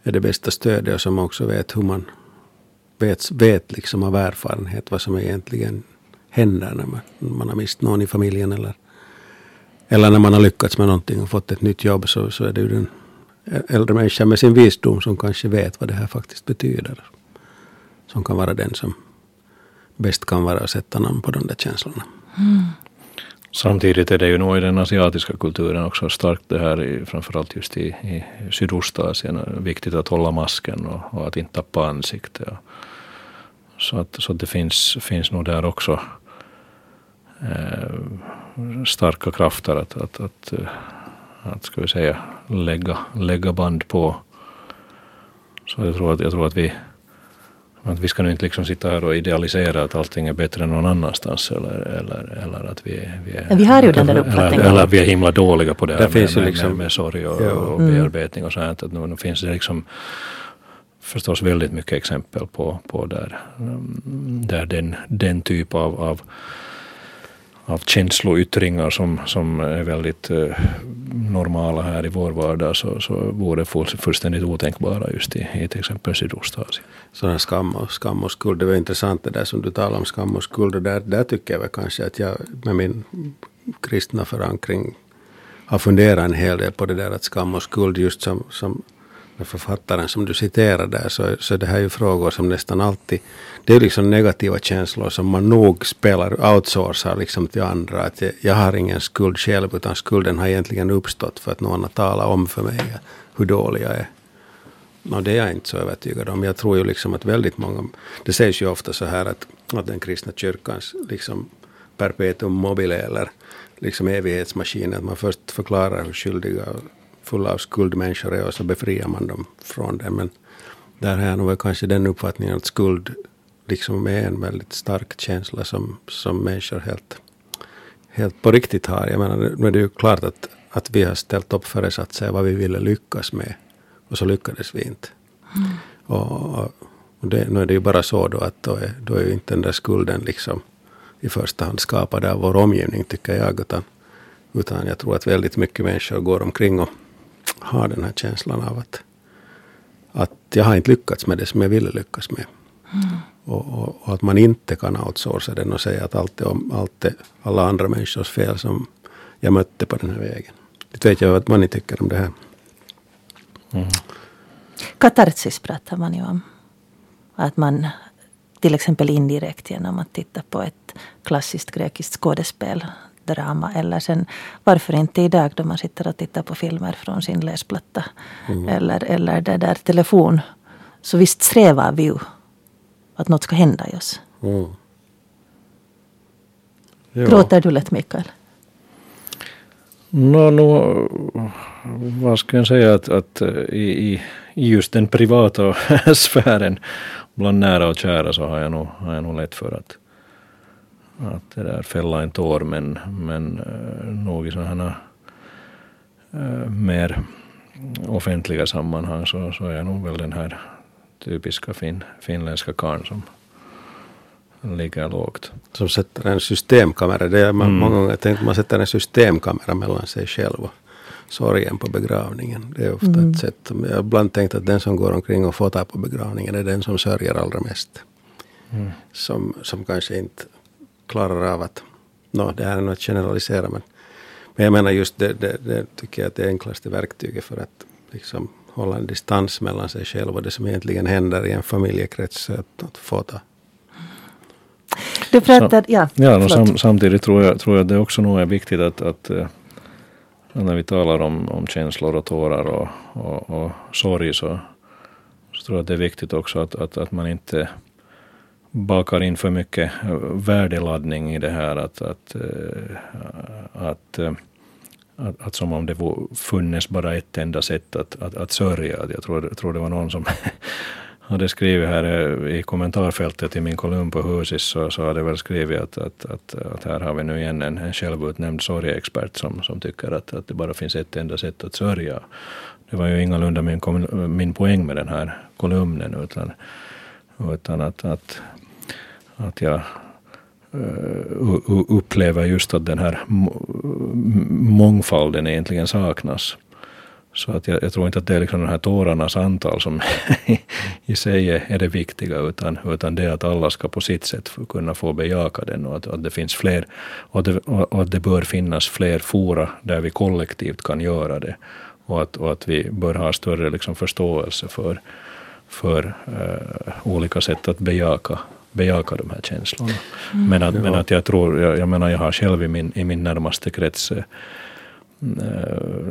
är det bästa stödet och som också vet hur man vet, vet liksom av erfarenhet vad som egentligen händer när man, man har mist någon i familjen eller eller när man har lyckats med någonting och fått ett nytt jobb så, så är det ju den äldre människa med sin visdom som kanske vet vad det här faktiskt betyder. Som kan vara den som bäst kan vara att sätta namn på de där känslorna. Mm. Samtidigt är det ju nog i den asiatiska kulturen också starkt det här, i, framförallt just i, i Sydostasien, viktigt att hålla masken och, och att inte tappa ansiktet. Så, att, så att det finns, finns nog där också eh, starka krafter att, att, att, eh, att ska vi säga, lägga, lägga band på. Så jag tror att, jag tror att vi att vi ska nu inte liksom sitta här och idealisera att allting är bättre än någon annanstans eller, eller, eller att vi, vi är... Vi har ju den där uppfattningen. Eller, eller att vi är himla dåliga på det här med, med, liksom, med, med sorg och, ja. och mm. bearbetning och sånt. Att nu, nu finns det liksom förstås väldigt mycket exempel på, på där, där den, den typ av, av av känsloyttringar som, som är väldigt eh, normala här i vår vardag så, så vore fullständigt otänkbara just i, i till exempel Sydostasien. Sådana skam och, skam och skuld, det var intressant det där som du talade om skam och skuld och där, där tycker jag väl kanske att jag med min kristna förankring har funderat en hel del på det där att skam och skuld just som, som med författaren som du citerar där så, så det här är ju frågor som nästan alltid, det är liksom negativa känslor som man nog spelar, outsourcar liksom till andra. Att jag, jag har ingen skuld själv utan skulden har egentligen uppstått för att någon har talat om för mig hur dålig jag är. Och det är jag inte så övertygad om. Jag tror ju liksom att väldigt många, det sägs ju ofta så här att, att den kristna kyrkans liksom perpetuum mobile eller liksom evighetsmaskin, att man först förklarar hur skyldiga och fulla av skuld människor är och så befriar man dem från det. Men där har jag nog kanske den uppfattningen att skuld liksom är en väldigt stark känsla som, som människor helt, helt på riktigt har. Jag menar, nu är det ju klart att, att vi har ställt upp föresatser vad vi ville lyckas med och så lyckades vi inte. Mm. Och, och det, nu är det ju bara så då att då är, då är ju inte den där skulden liksom i första hand skapad av vår omgivning tycker jag. Utan Utan jag tror att väldigt mycket människor går omkring och har den här känslan av att, att jag har inte lyckats med det som jag ville lyckas med. Mm. Och, och, och, att man inte kan outsourca den och säga att allt är, om, allt är alla andra människors fel som jag mötte på den här vägen. Det vet jag vad man tycker om det här. Mm. Katarsis pratar man ju om. Att man till exempel indirekt genom att titta på ett klassiskt grekiskt skådespel drama. Eller sen varför inte idag då man sitter och tittar på filmer från sin läsplatta. Mm. Eller, eller det där telefon. Så visst strävar vi ju att något ska hända i oss. Mm. Gråter du lätt Mikael? No, no, vad ska jag säga att, att i, i just den privata sfären bland nära och kära så har jag nog, har jag nog lätt för att, att det där fälla en tår men, men uh, nog i sådana uh, mer offentliga sammanhang så, så är jag nog väl den här typiska fin, finländska karln som ligger lågt. Som sätter en systemkamera. Det är man mm. många gånger tänkt man sätter en systemkamera mellan sig själv och sorgen på begravningen. Det är ofta mm. ett sätt. Jag har ibland tänkt att den som går omkring och fotar på begravningen är den som sörjer allra mest. Mm. Som, som kanske inte klarar av att, no, det här är något generalisera men, men jag menar just det, det, det tycker jag är det enklaste verktyget för att liksom hålla en distans mellan sig själv och det som egentligen händer i en familjekrets. Att, att fota. Du pratar, ja. ja sam, samtidigt tror jag, tror jag det också nog är viktigt att, att uh, när vi talar om, om känslor och tårar och, och, och sorg så, så tror jag att det är viktigt också att, att, att man inte bakar in för mycket värdeladdning i det här. Att, att, uh, att uh, att, att som om det funnits bara ett enda sätt att, att, att sörja. Jag tror, jag tror det var någon som hade skrivit här eh, i kommentarfältet i min kolumn på Husis så, så hade väl skrivit att, att, att, att här har vi nu igen en, en självutnämnd sorgeexpert som, som tycker att, att det bara finns ett enda sätt att sörja. Det var ju ingalunda min, min poäng med den här kolumnen utan, utan att, att, att jag Eh, upplever just att den här mångfalden egentligen saknas. Så att jag, jag, tror inte att det är liksom de här tårarnas antal som i sig är det viktiga, utan, utan det att alla ska på sitt sätt kunna få bejaka den och att, att det finns fler, och att det, och att det bör finnas fler fora där vi kollektivt kan göra det. Och att, och att vi bör ha större liksom förståelse för, för uh, olika sätt att bejaka bejaka de här känslorna. Mm. Men, att, men att jag tror, jag, jag menar jag har själv i min, i min närmaste krets äh,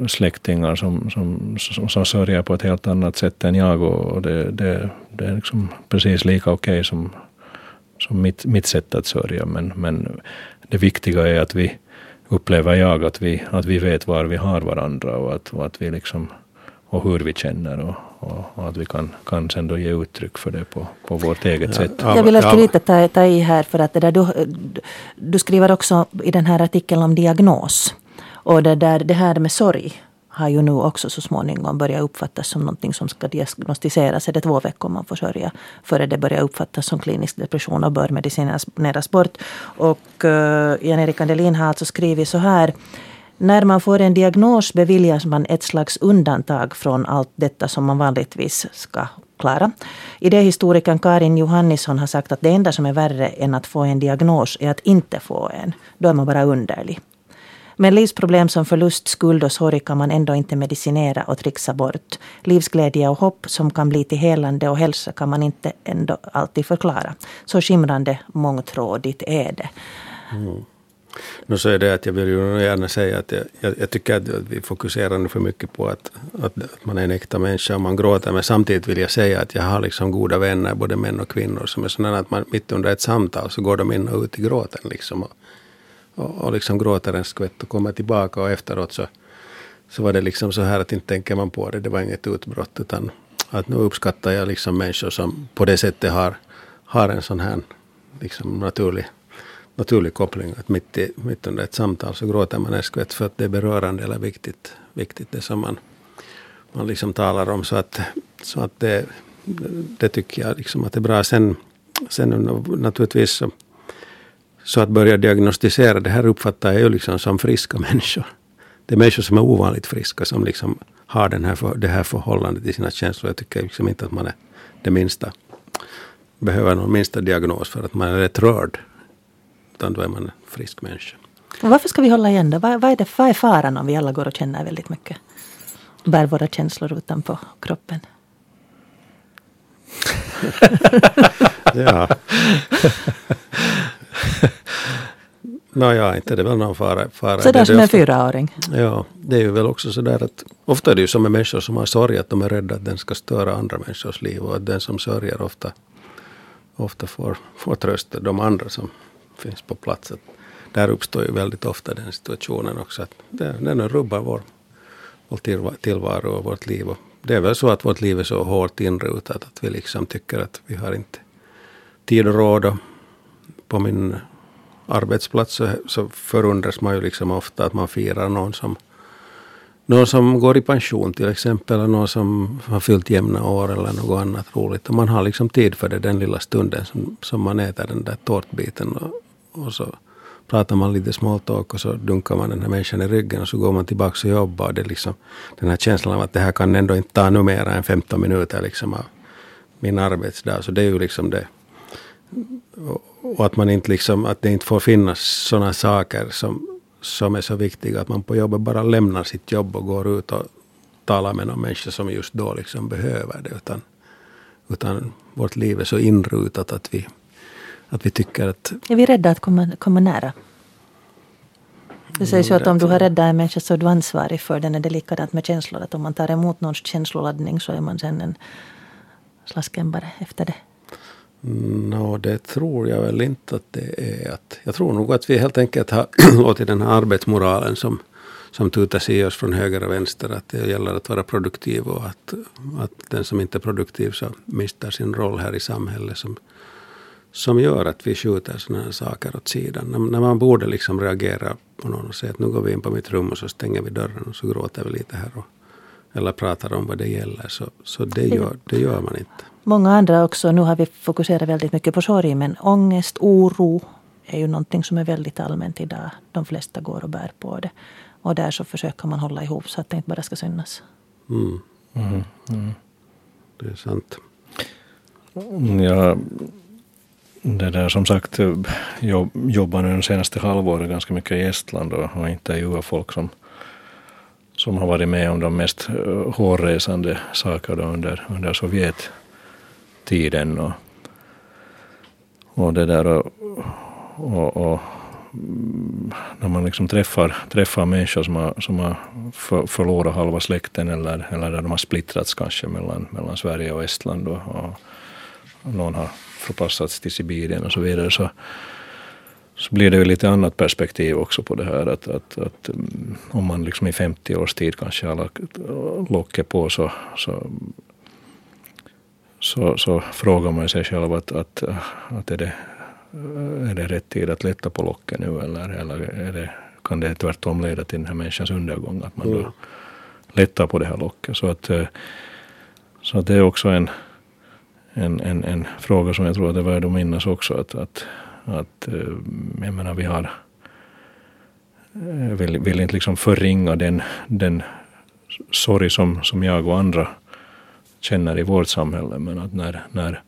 släktingar som, som, som, som sörjer på ett helt annat sätt än jag och det, det, det är liksom precis lika okej okay som, som mitt, mitt sätt att sörja. Men, men det viktiga är att vi, upplever jag, att vi, att vi vet var vi har varandra och att, och att vi liksom, och hur vi känner och, och, och, att vi kan, kan sen då ge uttryck för det på, på vårt eget ja, sätt. Jag vill att lite ta, ta i här för att det där, du, du skriver också i den här artikeln om diagnos. Och det, där, det här med sorg har ju nu också så småningom börjat uppfattas som någonting som ska diagnostiseras. Är det två veckor man får sörja före det börjar uppfattas som klinisk depression och bör medicineras bort. Och uh, Jan-Erik Andelin har alltså skrivit så här. När man får en diagnos beviljas man ett slags undantag från allt detta som man vanligtvis ska klara. Idéhistorikern Karin Johannisson har sagt att det enda som är värre än att få en diagnos är att inte få en. Då är man bara underlig. Men livsproblem som förlust, skuld och sorg kan man ändå inte medicinera och trixa bort. Livsglädje och hopp som kan bli till helande och hälsa kan man inte ändå alltid förklara. Så skimrande mångtrådigt är det. Mm. Nu så är det att jag vill ju gärna säga att jag, jag, jag tycker att vi fokuserar nu för mycket på att, att, man är en äkta människa och man gråter. Men samtidigt vill jag säga att jag har liksom goda vänner, både män och kvinnor, som är sådana att man mitt under ett samtal så går de in och ut i gråten. Liksom, och, och, och liksom gråter en skvätt och kommer tillbaka och efteråt så, så var det liksom så här att inte tänker man på det. Det var inget utbrott utan att nu uppskattar jag liksom människor som på det sättet har, har en sån här liksom naturlig naturlig koppling. Att mitt, i, mitt under ett samtal så gråter man en skvätt för att det är berörande eller viktigt, viktigt det som man, man liksom talar om. Så att, så att det, det tycker jag liksom att det är bra. Sen, sen naturligtvis så, Så att börja diagnostisera det här uppfattar jag ju liksom som friska människor. Det är människor som är ovanligt friska som liksom har den här, det här förhållandet i sina känslor. Jag tycker liksom inte att man är det minsta behöver någon minsta diagnos för att man är rätt rörd. Utan då är man en frisk människa. varför ska vi hålla igen det? Vad, vad, är det? vad är faran om vi alla går och känner väldigt mycket? Bär våra känslor utanpå kroppen? ja. Nåja, inte det är väl någon fara. fara. Sådär som en fyraåring. Ja, det är ju väl också sådär att ofta är det ju som med människor som har sorg att de är rädda att den ska störa andra människors liv och att den som sörjer ofta, ofta får, får trösta de andra som finns på plats. Att där uppstår ju väldigt ofta den situationen också att den rubbar vår, vår tillvaro och vårt liv. Och det är väl så att vårt liv är så hårt inrutat att vi liksom tycker att vi har inte tid och råd. på min arbetsplats så, så förundras man ju liksom ofta att man firar någon som, någon som går i pension till exempel, eller någon som har fyllt jämna år eller något annat roligt. Och man har liksom tid för det den lilla stunden som, som man äter den där tårtbiten. Och, och så pratar man lite småtalk och så dunkar man den här människan i ryggen och så går man tillbaka och jobbar. Och det är liksom den här känslan av att det här kan ändå inte ta nu mer än 15 minuter liksom av min arbetsdag. Så det är ju liksom det. Och att man inte liksom, att det inte får finnas sådana saker som, som är så viktiga att man på jobbet bara lämnar sitt jobb och går ut och talar med någon människa som just då liksom behöver det. Utan, utan vårt liv är så inrutat att vi att vi tycker att... Är vi rädda att komma, komma nära? Det sägs ju att om du har räddat en människa så är du ansvarig för den. Är det likadant med känslor? Att om man tar emot någons känsloladdning så är man sen en slaskämbare efter det? No, det tror jag väl inte att det är. Att, jag tror nog att vi helt enkelt har låtit den här arbetsmoralen som, som tutas i oss från höger och vänster, att det gäller att vara produktiv och att, att den som inte är produktiv så mister sin roll här i samhället som, som gör att vi skjuter sådana här saker åt sidan. När, när, man borde liksom reagera på någon och säga att nu går vi in på mitt rum och så stänger vi dörren och så gråter vi lite här. Och, eller pratar om vad det gäller. Så, så det, gör, det gör man inte. Många andra också, nu har vi fokuserat väldigt mycket på sorg, men ångest, oro är ju någonting som är väldigt allmänt idag. De flesta går och bär på det. Och där så försöker man hålla ihop så att det inte bara ska synas. Mm. Mm. Mm. Det är sant. Ja, det där som sagt, eh, jag jobbar nu de senaste halvåret ganska mycket i Estland och har intervjuat folk som, som har varit med om de mest eh, hårresande sakerna under, under Sovjettiden. Och, och det där och, och, och mm, när man liksom träffar, träffar människor som har, som har för, förlorat halva släkten eller, eller där de har splittrats kanske mellan, mellan Sverige och Estland och, och någon har förpassats till Sibirien och så vidare så, så blir det ju lite annat perspektiv också på det här att, att, att mm, om man liksom i 50 års tid kanske har locket på så, så så, så frågar man sig själv att, att, att är, det, är det rätt tid att lätta på locket nu eller, eller är det, kan det tvärtom leda till den här människans undergång att man mm. då lättar på det här locket. Så att, så att det är också en, en, en, en fråga som jag tror att det är värd att minnas också. Att, att, att eh, jag menar vi har jag vill, vill inte liksom förringa den, den sorg som, som jag och andra känner i vårt samhälle. Men att när, när,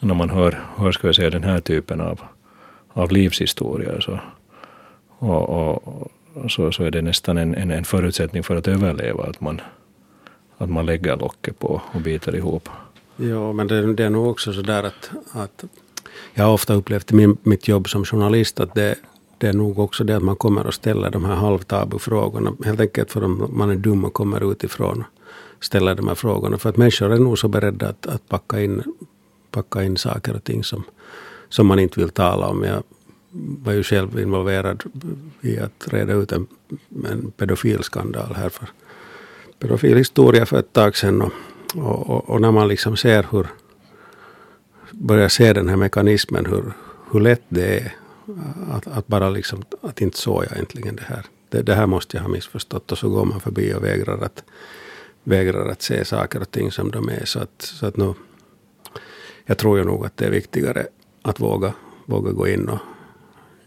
när man hör, hör ska jag säga, den här typen av, av livshistorier så, och, och, så, så är det nästan en, en, en förutsättning för att överleva att man, att man lägger locket på och biter ihop. Ja, men det, det är nog också så där att, att jag har ofta upplevt i min, mitt jobb som journalist att det, det är nog också det att man kommer och ställer de här halvtabufrågorna. Helt enkelt för att man är dum och kommer utifrån och ställer de här frågorna. För att människor är nog så beredda att, att packa, in, packa in saker och ting som, som man inte vill tala om. Jag var ju själv involverad i att reda ut en, en pedofilskandal här för pedofilhistoria för ett tag sedan. Och, och, och, och, när man liksom ser hur, börjar se den här mekanismen, hur, hur lätt det är att, att bara liksom, att inte såg jag äntligen det här. Det, det, här måste jag ha missförstått och så går man förbi och vägrar att, vägrar att se saker och ting som de är. Så att, så att nu, jag tror ju nog att det är viktigare att våga, våga gå in och,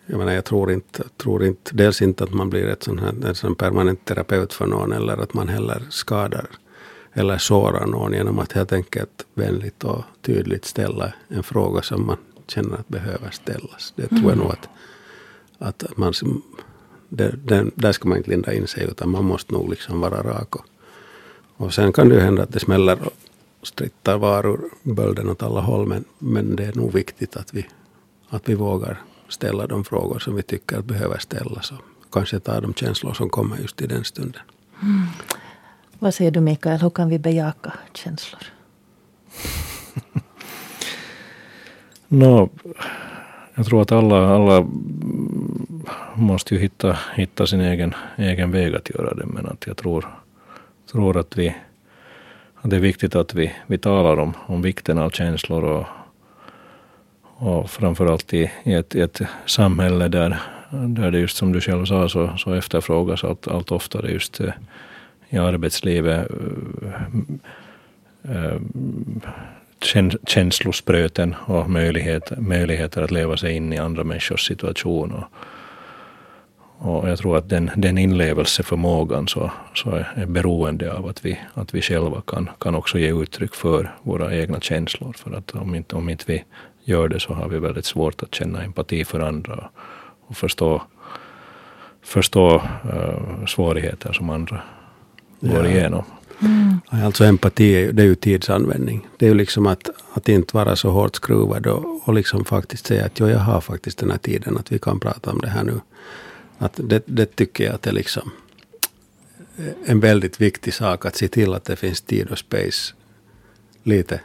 jag menar, jag tror inte, tror inte, dels inte att man blir ett sån här, en sån permanent terapeut för någon eller att man heller skadar eller sårar någon genom att helt enkelt vänligt och tydligt ställa en fråga som man känner att behöver ställas. Det tror jag nog att, att man, det, den, där ska man inte linda in sig utan man måste nog liksom vara rak. Och, och sen kan det ju hända att det smäller och strittar varor bölden åt alla håll men, men det är nog viktigt att vi, att vi vågar ställa de frågor som vi tycker att behöver ställas och kanske ta de känslor som kommer just i den stunden. Mm. Vad säger du Mikael, hur kan vi bejaka känslor? no, jag tror att alla, alla måste ju hitta, hitta sin egen, egen väg att göra det. Men att jag tror, tror att, vi, att det är viktigt att vi, vi talar om, om vikten av känslor och, och framförallt i, i, ett, i ett samhälle där, där det just som du själv sa så, så efterfrågas allt, allt oftare just eh, i arbetslivet eh, eh, känslospröten och möjlighet, möjligheter att leva sig in i andra människors situation. Och, och jag tror att den, den inlevelseförmågan så, så är beroende av att vi, att vi själva kan, kan också ge uttryck för våra egna känslor. För att om inte, om inte vi gör det så har vi väldigt svårt att känna empati för andra och, och förstå, förstå uh, svårigheter som andra går igenom. Mm. Alltså empati, det är ju tidsanvändning. Det är ju liksom att, att inte vara så hårt skruvad och, och liksom faktiskt säga att jo, jag har faktiskt den här tiden, att vi kan prata om det här nu. Att det, det tycker jag att det är liksom en väldigt viktig sak att se till att det finns tid och space. Lite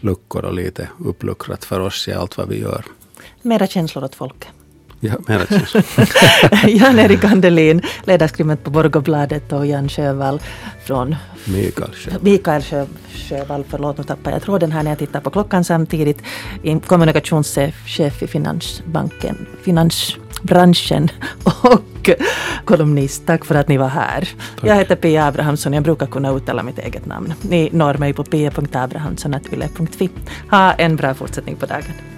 luckor och lite uppluckrat för oss i allt vad vi gör. Mera känslor åt folket. Ja. Jan-Erik Andelin, ledarskribent på Borgobladet och Jan Sjövall från Mikael Sjövall. Mikael Sjö, Sjövall, förlåt nu tappade jag tråden här när jag tittar på klockan samtidigt. Kommunikationschef i Finansbanken, Finansbranschen och kolumnist. Tack för att ni var här. Tack. Jag heter Pia Abrahamsson, jag brukar kunna uttala mitt eget namn. Ni når mig på pia.abrahamsson.yle.fi. Ha en bra fortsättning på dagen.